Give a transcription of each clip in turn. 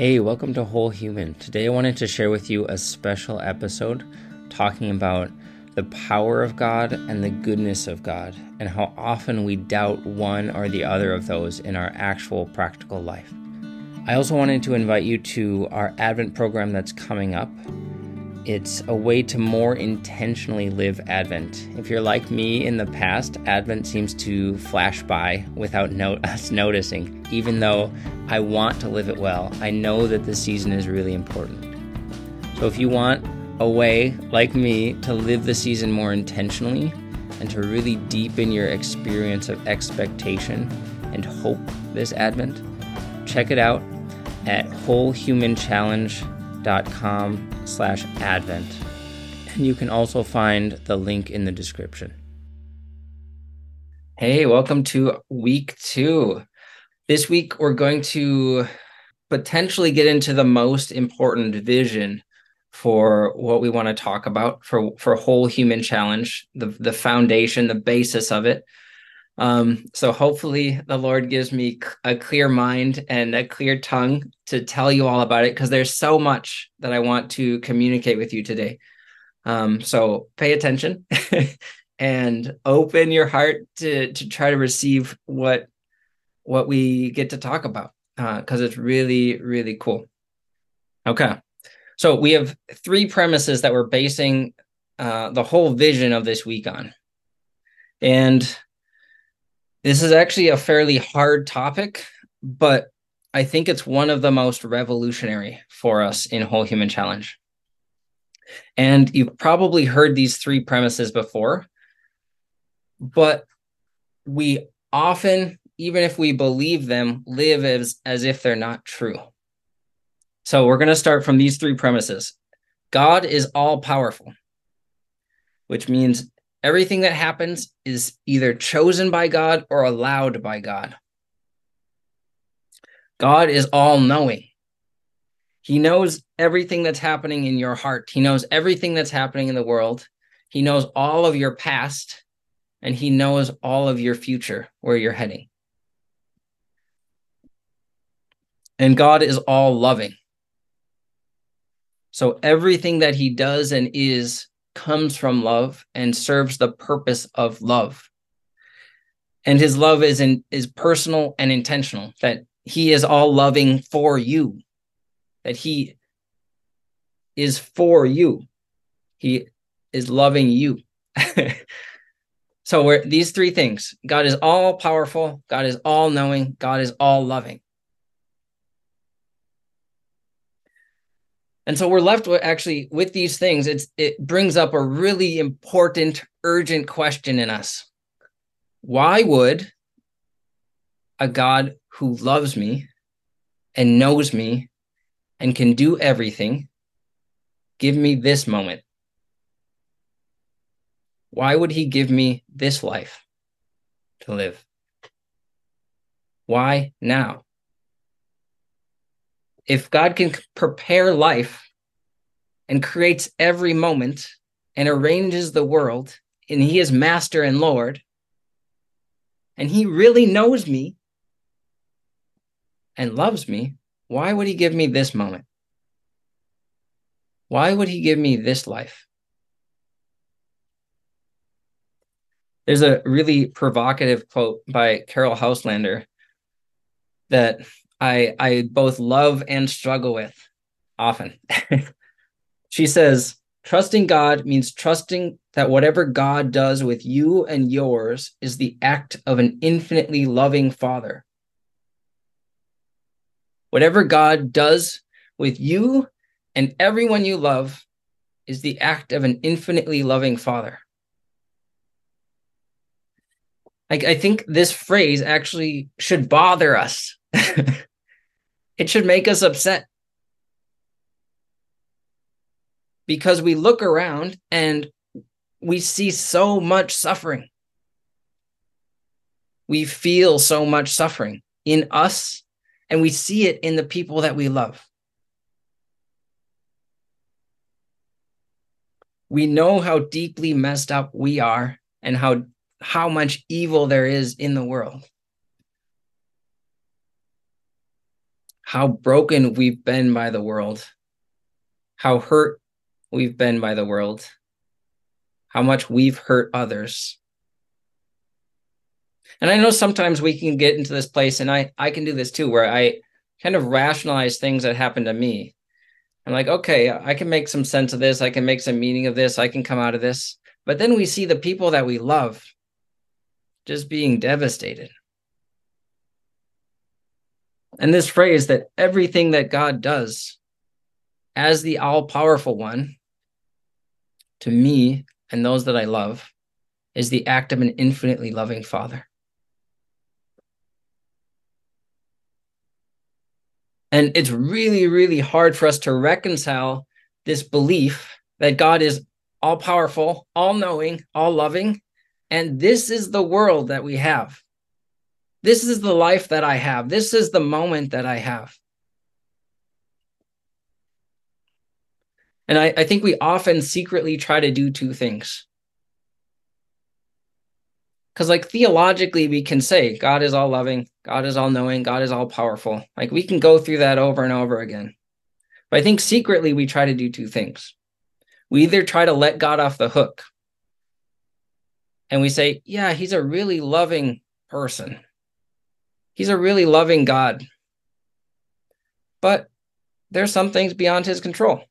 Hey, welcome to Whole Human. Today I wanted to share with you a special episode talking about the power of God and the goodness of God, and how often we doubt one or the other of those in our actual practical life. I also wanted to invite you to our Advent program that's coming up. It's a way to more intentionally live Advent. If you're like me in the past, Advent seems to flash by without no- us noticing. Even though I want to live it well, I know that the season is really important. So if you want a way, like me, to live the season more intentionally and to really deepen your experience of expectation and hope this Advent, check it out at wholehumanchallenge.com slash advent. And you can also find the link in the description. Hey, welcome to week two. This week, we're going to potentially get into the most important vision for what we want to talk about for, for whole human challenge, the, the foundation, the basis of it. Um, so hopefully the Lord gives me a clear mind and a clear tongue to tell you all about it because there's so much that I want to communicate with you today. Um, so pay attention and open your heart to to try to receive what what we get to talk about because uh, it's really really cool. Okay, so we have three premises that we're basing uh, the whole vision of this week on, and this is actually a fairly hard topic, but I think it's one of the most revolutionary for us in Whole Human Challenge. And you've probably heard these three premises before, but we often, even if we believe them, live as, as if they're not true. So we're going to start from these three premises God is all powerful, which means Everything that happens is either chosen by God or allowed by God. God is all knowing. He knows everything that's happening in your heart. He knows everything that's happening in the world. He knows all of your past and he knows all of your future, where you're heading. And God is all loving. So everything that he does and is comes from love and serves the purpose of love. And his love is in, is personal and intentional, that he is all loving for you, that he is for you. He is loving you. so we're these three things. God is all powerful, God is all knowing, God is all loving. And so we're left with actually with these things. It's it brings up a really important, urgent question in us. Why would a God who loves me and knows me and can do everything give me this moment? Why would he give me this life to live? Why now? If God can prepare life and creates every moment and arranges the world, and He is Master and Lord, and He really knows me and loves me, why would He give me this moment? Why would He give me this life? There's a really provocative quote by Caryll Houselander that I I both love and struggle with often. she says, trusting God means trusting that whatever God does with you and yours is the act of an infinitely loving Father. Whatever God does with you and everyone you love is the act of an infinitely loving Father. I, I think this phrase actually should bother us It should make us upset. Because we look around and we see so much suffering. We feel so much suffering in us, and we see it in the people that we love. We know how deeply messed up we are and how, how much evil there is in the world. How broken we've been by the world, how hurt we've been by the world, how much we've hurt others. And I know sometimes we can get into this place, and I, I can do this too, where I kind of rationalize things that happen to me. I'm like, okay, I can make some sense of this. I can make some meaning of this. I can come out of this. But then we see the people that we love just being devastated. And this phrase that everything that God does as the all powerful one to me and those that I love is the act of an infinitely loving father. And it's really, really hard for us to reconcile this belief that God is all powerful, all knowing, all loving. And this is the world that we have. This is the life that I have. This is the moment that I have. And I, I think we often secretly try to do two things. Because, like, theologically, we can say God is all loving, God is all knowing, God is all powerful. Like, we can go through that over and over again. But I think secretly, we try to do two things. We either try to let God off the hook and we say, yeah, he's a really loving person. He's a really loving God. But there's some things beyond his control.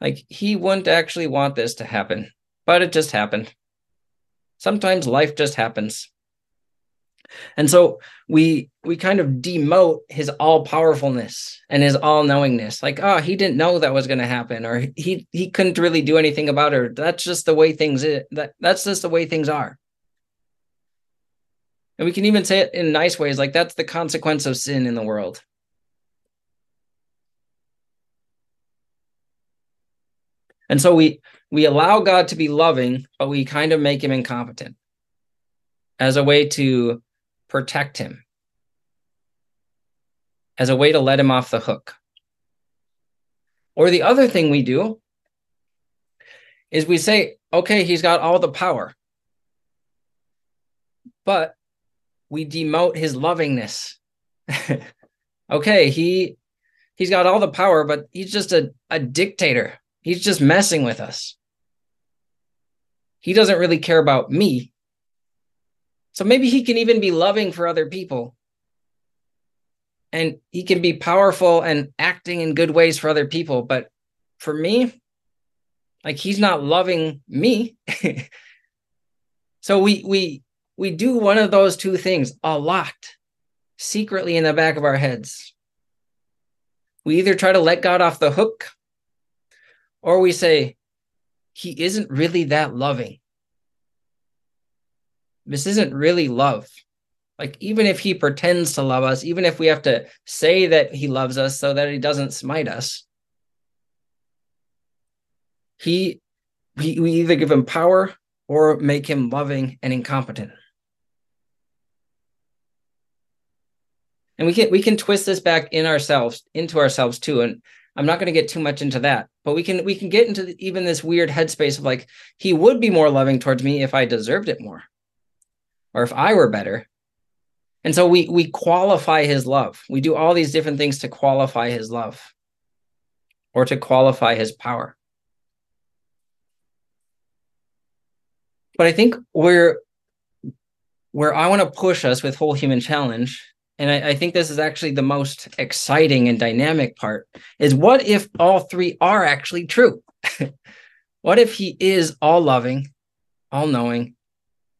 Like he wouldn't actually want this to happen, but it just happened. Sometimes life just happens. And so we we kind of demote his all powerfulness and his all knowingness. Like, oh, he didn't know that was going to happen, or he he couldn't really do anything about it. That's just the way things is. That that's just the way things are. And we can even say it in nice ways, like that's the consequence of sin in the world. And so we we allow God to be loving, but we kind of make him incompetent as a way to protect him, as a way to let him off the hook. Or the other thing we do is we say, okay, he's got all the power, but we demote his lovingness. okay, he he's got all the power, but he's just a, a dictator. He's just messing with us. He doesn't really care about me. So maybe he can even be loving for other people. And he can be powerful and acting in good ways for other people. But for me, like he's not loving me. so we we we do one of those two things a lot secretly in the back of our heads. We either try to let God off the hook or we say, He isn't really that loving. This isn't really love. Like, even if He pretends to love us, even if we have to say that He loves us so that He doesn't smite us, He we, we either give Him power or make Him loving and incompetent. And we can we can twist this back in ourselves into ourselves too and i'm not going to get too much into that but we can we can get into the, even this weird headspace of like he would be more loving towards me if i deserved it more or if i were better. And so we we qualify his love. We do all these different things to qualify his love or to qualify his power. But i think where where i want to push us with whole human challenge and I, I, think this is actually the most exciting and dynamic part is what if all three are actually true? What if he is all loving all knowing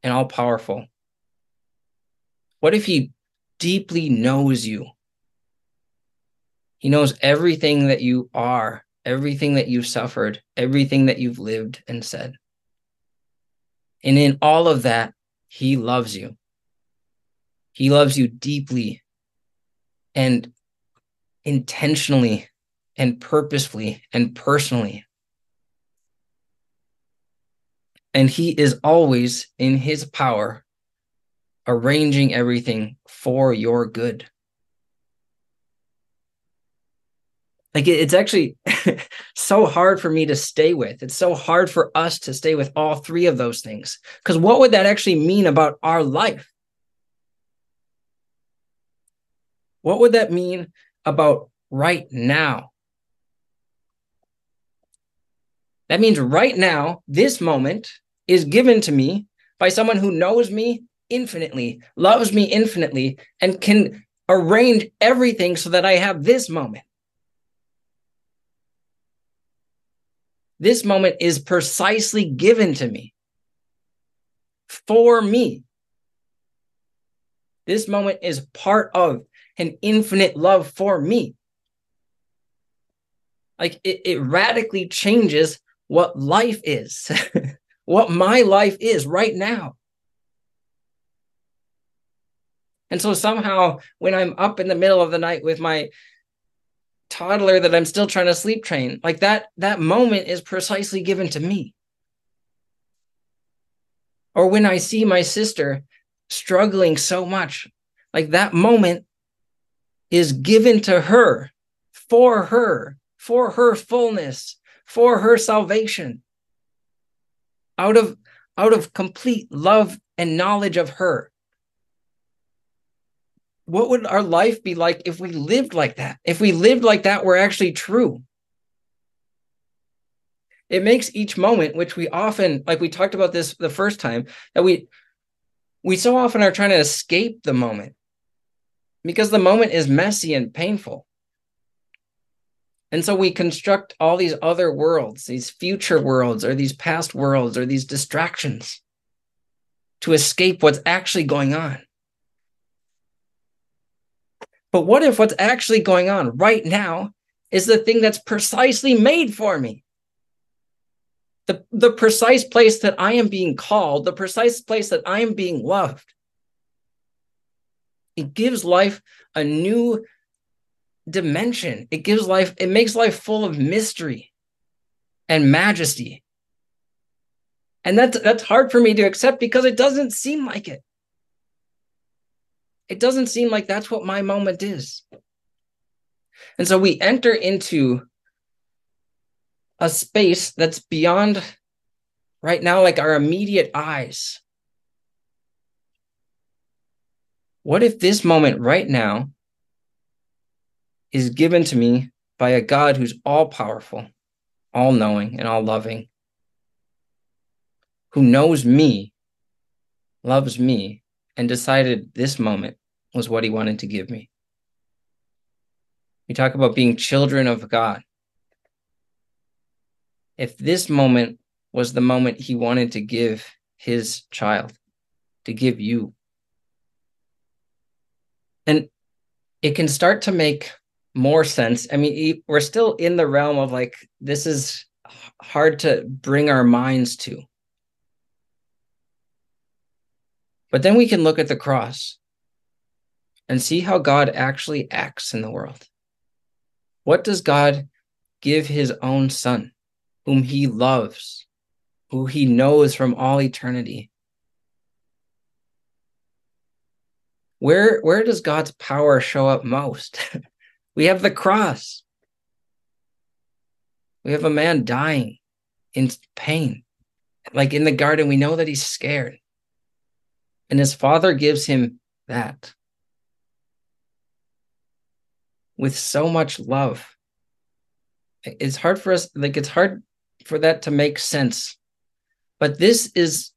and all powerful? What if he deeply knows you? He knows everything that you are everything that you've suffered everything that you've lived and said. And in all of that he loves you he loves you deeply and intentionally and purposefully and personally. And he is always in his power, arranging everything for your good. Like it's actually so hard for me to stay with. It's so hard for us to stay with all three of those things. Because what would that actually mean about our life? What would that mean about right now? That means right now, this moment is given to me by someone who knows me infinitely, loves me infinitely, and can arrange everything so that I have this moment. This moment is precisely given to me for me. This moment is part of an infinite love for me. Like it, it radically changes what life is, what my life is right now. And so somehow, when I'm up in the middle of the night with my toddler that I'm still trying to sleep train. Like that that moment is precisely given to me. Or when I see my sister struggling so much, like that moment is given to her for her, for her fullness, for her salvation. Out of out of complete love and knowledge of her what would our life be like if we lived like that? If we lived like that were actually true. It makes each moment, which we often, like we talked about this the first time, that we we so often are trying to escape the moment because the moment is messy and painful. And so we construct all these other worlds, these future worlds, or these past worlds, or these distractions to escape what's actually going on. But what if what's actually going on right now is the thing that's precisely made for me? The, the precise place that I am being called, the precise place that I am being loved. It gives life a new dimension. It gives life, it makes life full of mystery and majesty. And that's that's hard for me to accept because it doesn't seem like it. It doesn't seem like that's what my moment is. And so we enter into a space that's beyond right now, like our immediate eyes. What if this moment right now is given to me by a God who's all powerful, all knowing, and all loving, who knows me, loves me, and decided this moment was what he wanted to give me. We talk about being children of God. If this moment was the moment he wanted to give his child, to give you, and it can start to make more sense. I mean, we're still in the realm of like, this is hard to bring our minds to. But then we can look at the cross and see how God actually acts in the world. What does God give his own son, whom he loves, who he knows from all eternity? Where, where does God's power show up most? we have the cross. We have a man dying in pain. Like in the garden, we know that he's scared. And his father gives him that with so much love. It's hard for us, like, it's hard for that to make sense. But this is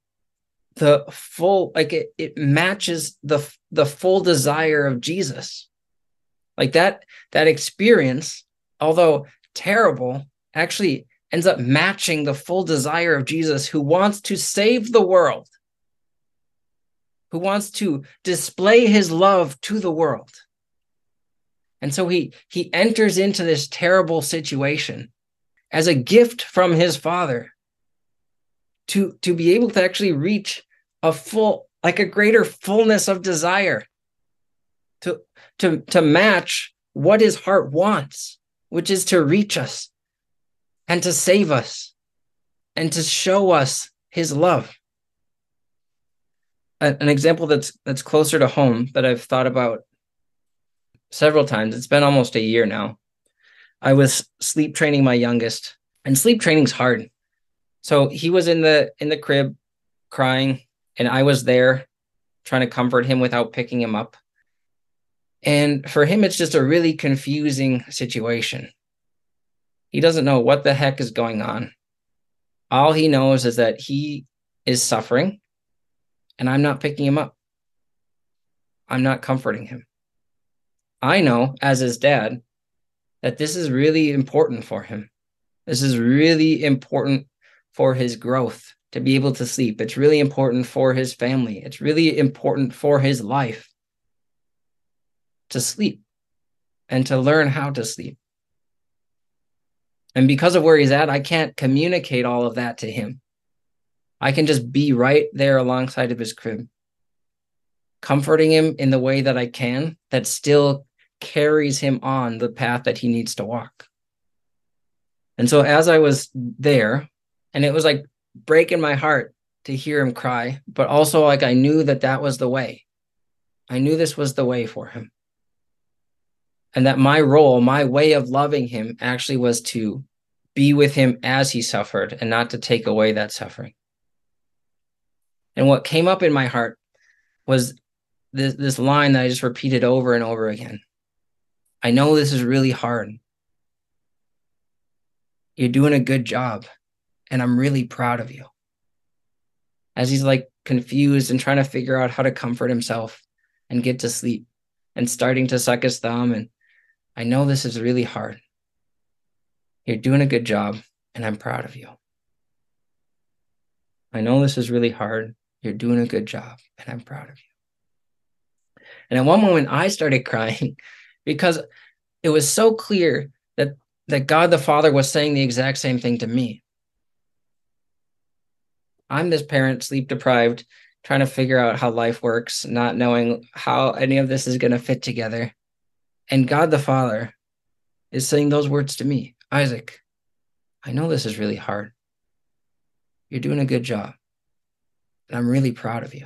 the full, like, it, it matches the, the full desire of Jesus. Like that, that experience, although terrible, actually ends up matching the full desire of Jesus who wants to save the world, who wants to display his love to the world. And so he he enters into this terrible situation as a gift from his father to to be able to actually reach a full like a greater fullness of desire to to to match what his heart wants which is to reach us and to save us and to show us his love an example that's that's closer to home that I've thought about several times. It's been almost a year now. I was sleep training my youngest, and sleep training's hard. So he was in the in the crib crying, and I was there trying to comfort him without picking him up. And for him, it's just a really confusing situation. He doesn't know what the heck is going on. All he knows is that he is suffering and I'm not picking him up. I'm not comforting him. I know, as his dad, that this is really important for him. This is really important for his growth to be able to sleep. It's really important for his family. It's really important for his life to sleep and to learn how to sleep. And because of where he's at, I can't communicate all of that to him. I can just be right there alongside of his crib, comforting him in the way that I can that still carries him on the path that he needs to walk. And so as I was there, and it was like breaking my heart to hear him cry, but also like I knew that that was the way. I knew this was the way for him and that my role, my way of loving him actually was to be with him as he suffered and not to take away that suffering. And what came up in my heart was this, this line that I just repeated over and over again. I know this is really hard. You're doing a good job, and I'm really proud of you. As he's like confused and trying to figure out how to comfort himself and get to sleep and starting to suck his thumb and I know this is really hard. You're doing a good job, and I'm proud of you. I know this is really hard. You're doing a good job, and I'm proud of you. And at one moment, I started crying because it was so clear that, that God the Father was saying the exact same thing to me. I'm this parent, sleep deprived, trying to figure out how life works, not knowing how any of this is going to fit together. And God the Father is saying those words to me Isaac, I know this is really hard. You're doing a good job. And I'm really proud of you.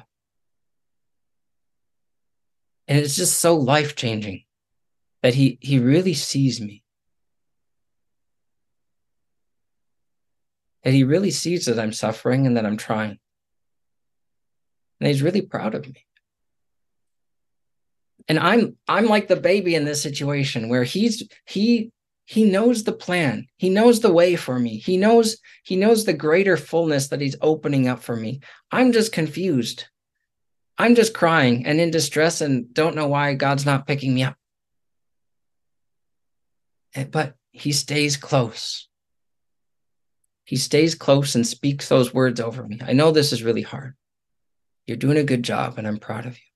And it's just so life changing that he, he really sees me. That he really sees that I'm suffering and that I'm trying. And he's really proud of me. And i'm i'm like the baby in this situation where he's he he knows the plan. He knows the way for me. He knows he knows the greater fullness that he's opening up for me. I'm just confused. I'm just crying and in distress and don't know why god's not picking me up. Eh, but he stays close he stays close and speaks those words over me i know this is really hard you're doing a good job and i'm proud of you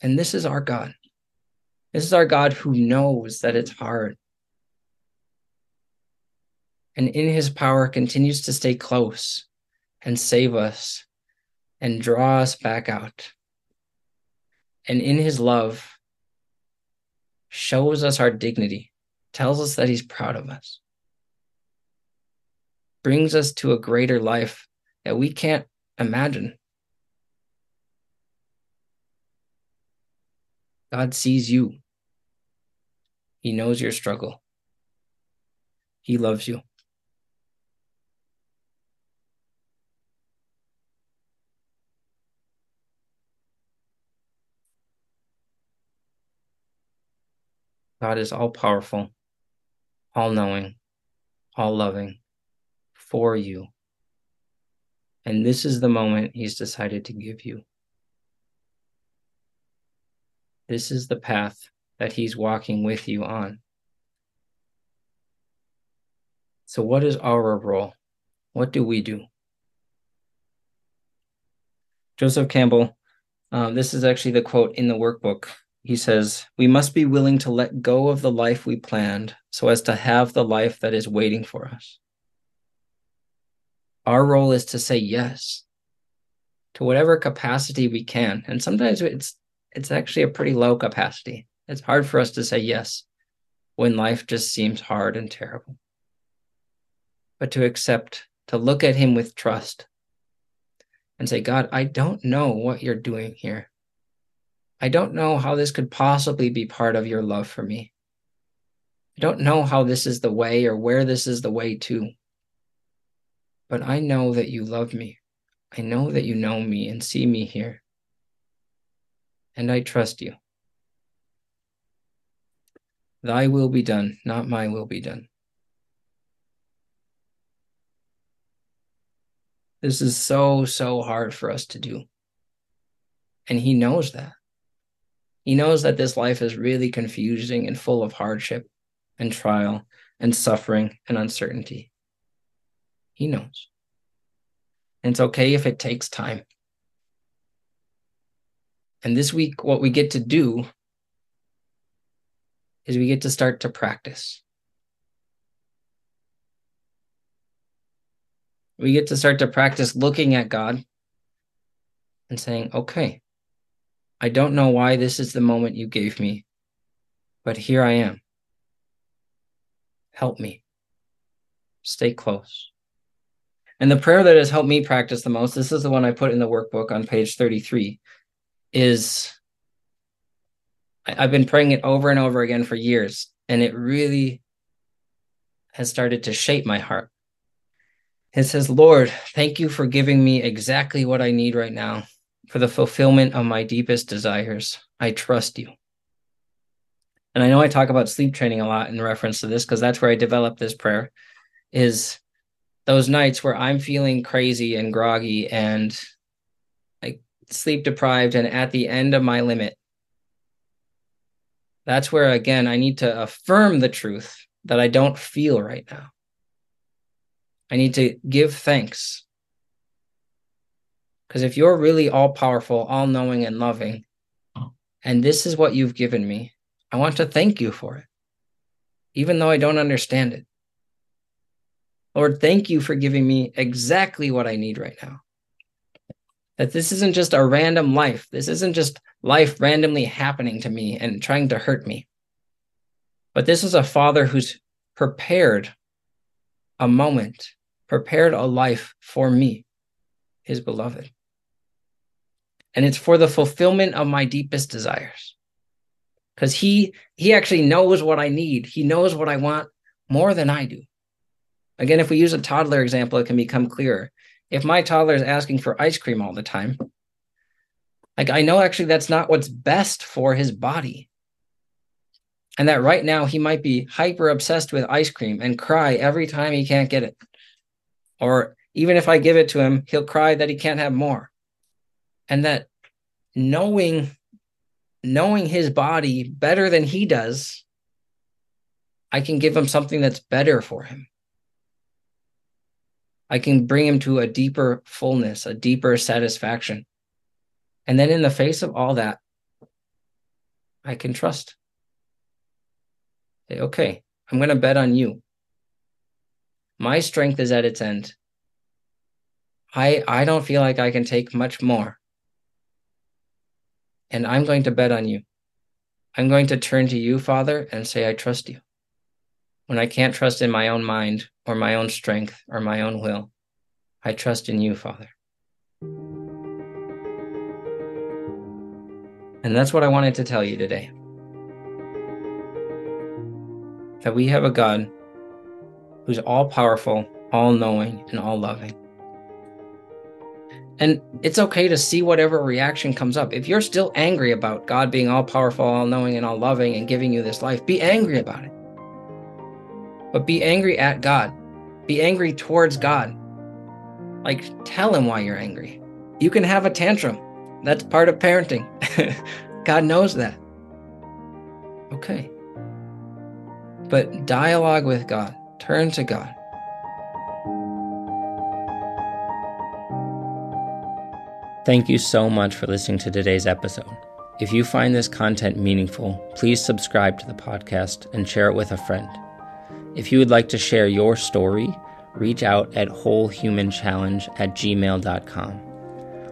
and this is our God. This is our God who knows that it's hard. And in his power continues to stay close and save us and draw us back out. And in his love, shows us our dignity, tells us that he's proud of us, brings us to a greater life that we can't imagine. God sees you. He knows your struggle. He loves you. God is all powerful, all knowing, all loving for you. And this is the moment He's decided to give you. This is the path that He's walking with you on. So, what is our role? What do we do? Joseph Campbell, uh, this is actually the quote in the workbook. He says, We must be willing to let go of the life we planned so as to have the life that is waiting for us. Our role is to say yes to whatever capacity we can. And sometimes it's it's actually a pretty low capacity. It's hard for us to say yes when life just seems hard and terrible. But to accept, to look at Him with trust and say, God, I don't know what you're doing here. I don't know how this could possibly be part of your love for me. I don't know how this is the way or where this is the way to. But I know that you love me. I know that you know me and see me here. and I trust you. Thy will be done, not my will be done. This is so, so hard for us to do. And he knows that. He knows that this life is really confusing and full of hardship and trial and suffering and uncertainty. He knows. And it's okay if it takes time. And this week, what we get to do is we get to start to practice. We get to start to practice looking at God and saying, okay, I don't know why this is the moment you gave me, but here I am. Help me. Stay close. And the prayer that has helped me practice the most, this is the one I put in the workbook on page 33, is I've been praying it over and over again for years, and it really has started to shape my heart. It says, Lord, thank you for giving me exactly what I need right now for the fulfillment of my deepest desires. I trust you. And I know I talk about sleep training a lot in reference to this because that's where I developed this prayer is those nights where I'm feeling crazy and groggy and like sleep deprived and at the end of my limit. That's where again I need to affirm the truth that I don't feel right now. I need to give thanks because if you're really all powerful, all knowing, and loving, and this is what you've given me, I want to thank you for it, even though I don't understand it. Lord, thank you for giving me exactly what I need right now. That this isn't just a random life. This isn't just life randomly happening to me and trying to hurt me. But this is a father who's prepared a moment, prepared a life for me, his beloved and it's for the fulfillment of my deepest desires because he he actually knows what i need he knows what i want more than i do again if we use a toddler example it can become clearer. If my toddler is asking for ice cream all the time like i know actually that's not what's best for his body. And that right now he might be hyper obsessed with ice cream and cry every time he can't get it. Or even if i give it to him he'll cry that he can't have more. And that knowing knowing his body better than he does i can give him something that's better for him i can bring him to a deeper fullness a deeper satisfaction. And then in the face of all that i can trust. Say okay i'm going to bet on you. My strength is at its end. I i don't feel like i can take much more. And I'm going to bet on you. I'm going to turn to you, Father, and say, I trust you. When I can't trust in my own mind or my own strength or my own will, I trust in you, Father. And that's what I wanted to tell you today. That we have a God who's all powerful, all knowing, and all loving. And it's okay to see whatever reaction comes up. If you're still angry about God being all powerful, all knowing, and all loving and giving you this life, be angry about it. But be angry at God. Be angry towards God. Like, tell him why you're angry. You can have a tantrum. That's part of parenting. God knows that. Okay. But dialogue with God, turn to God. Thank you so much for listening to today's episode. If you find this content meaningful, please subscribe to the podcast and share it with a friend. If you would like to share your story, reach out at wholehumanchallenge at gmail.com.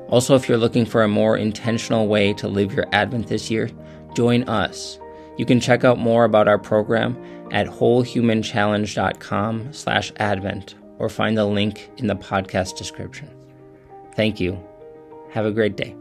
Also, if you're looking for a more intentional way to live your Advent this year, join us. You can check out more about our program at wholehumanchallenge.com slash advent or find the link in the podcast description. Thank you have a great day.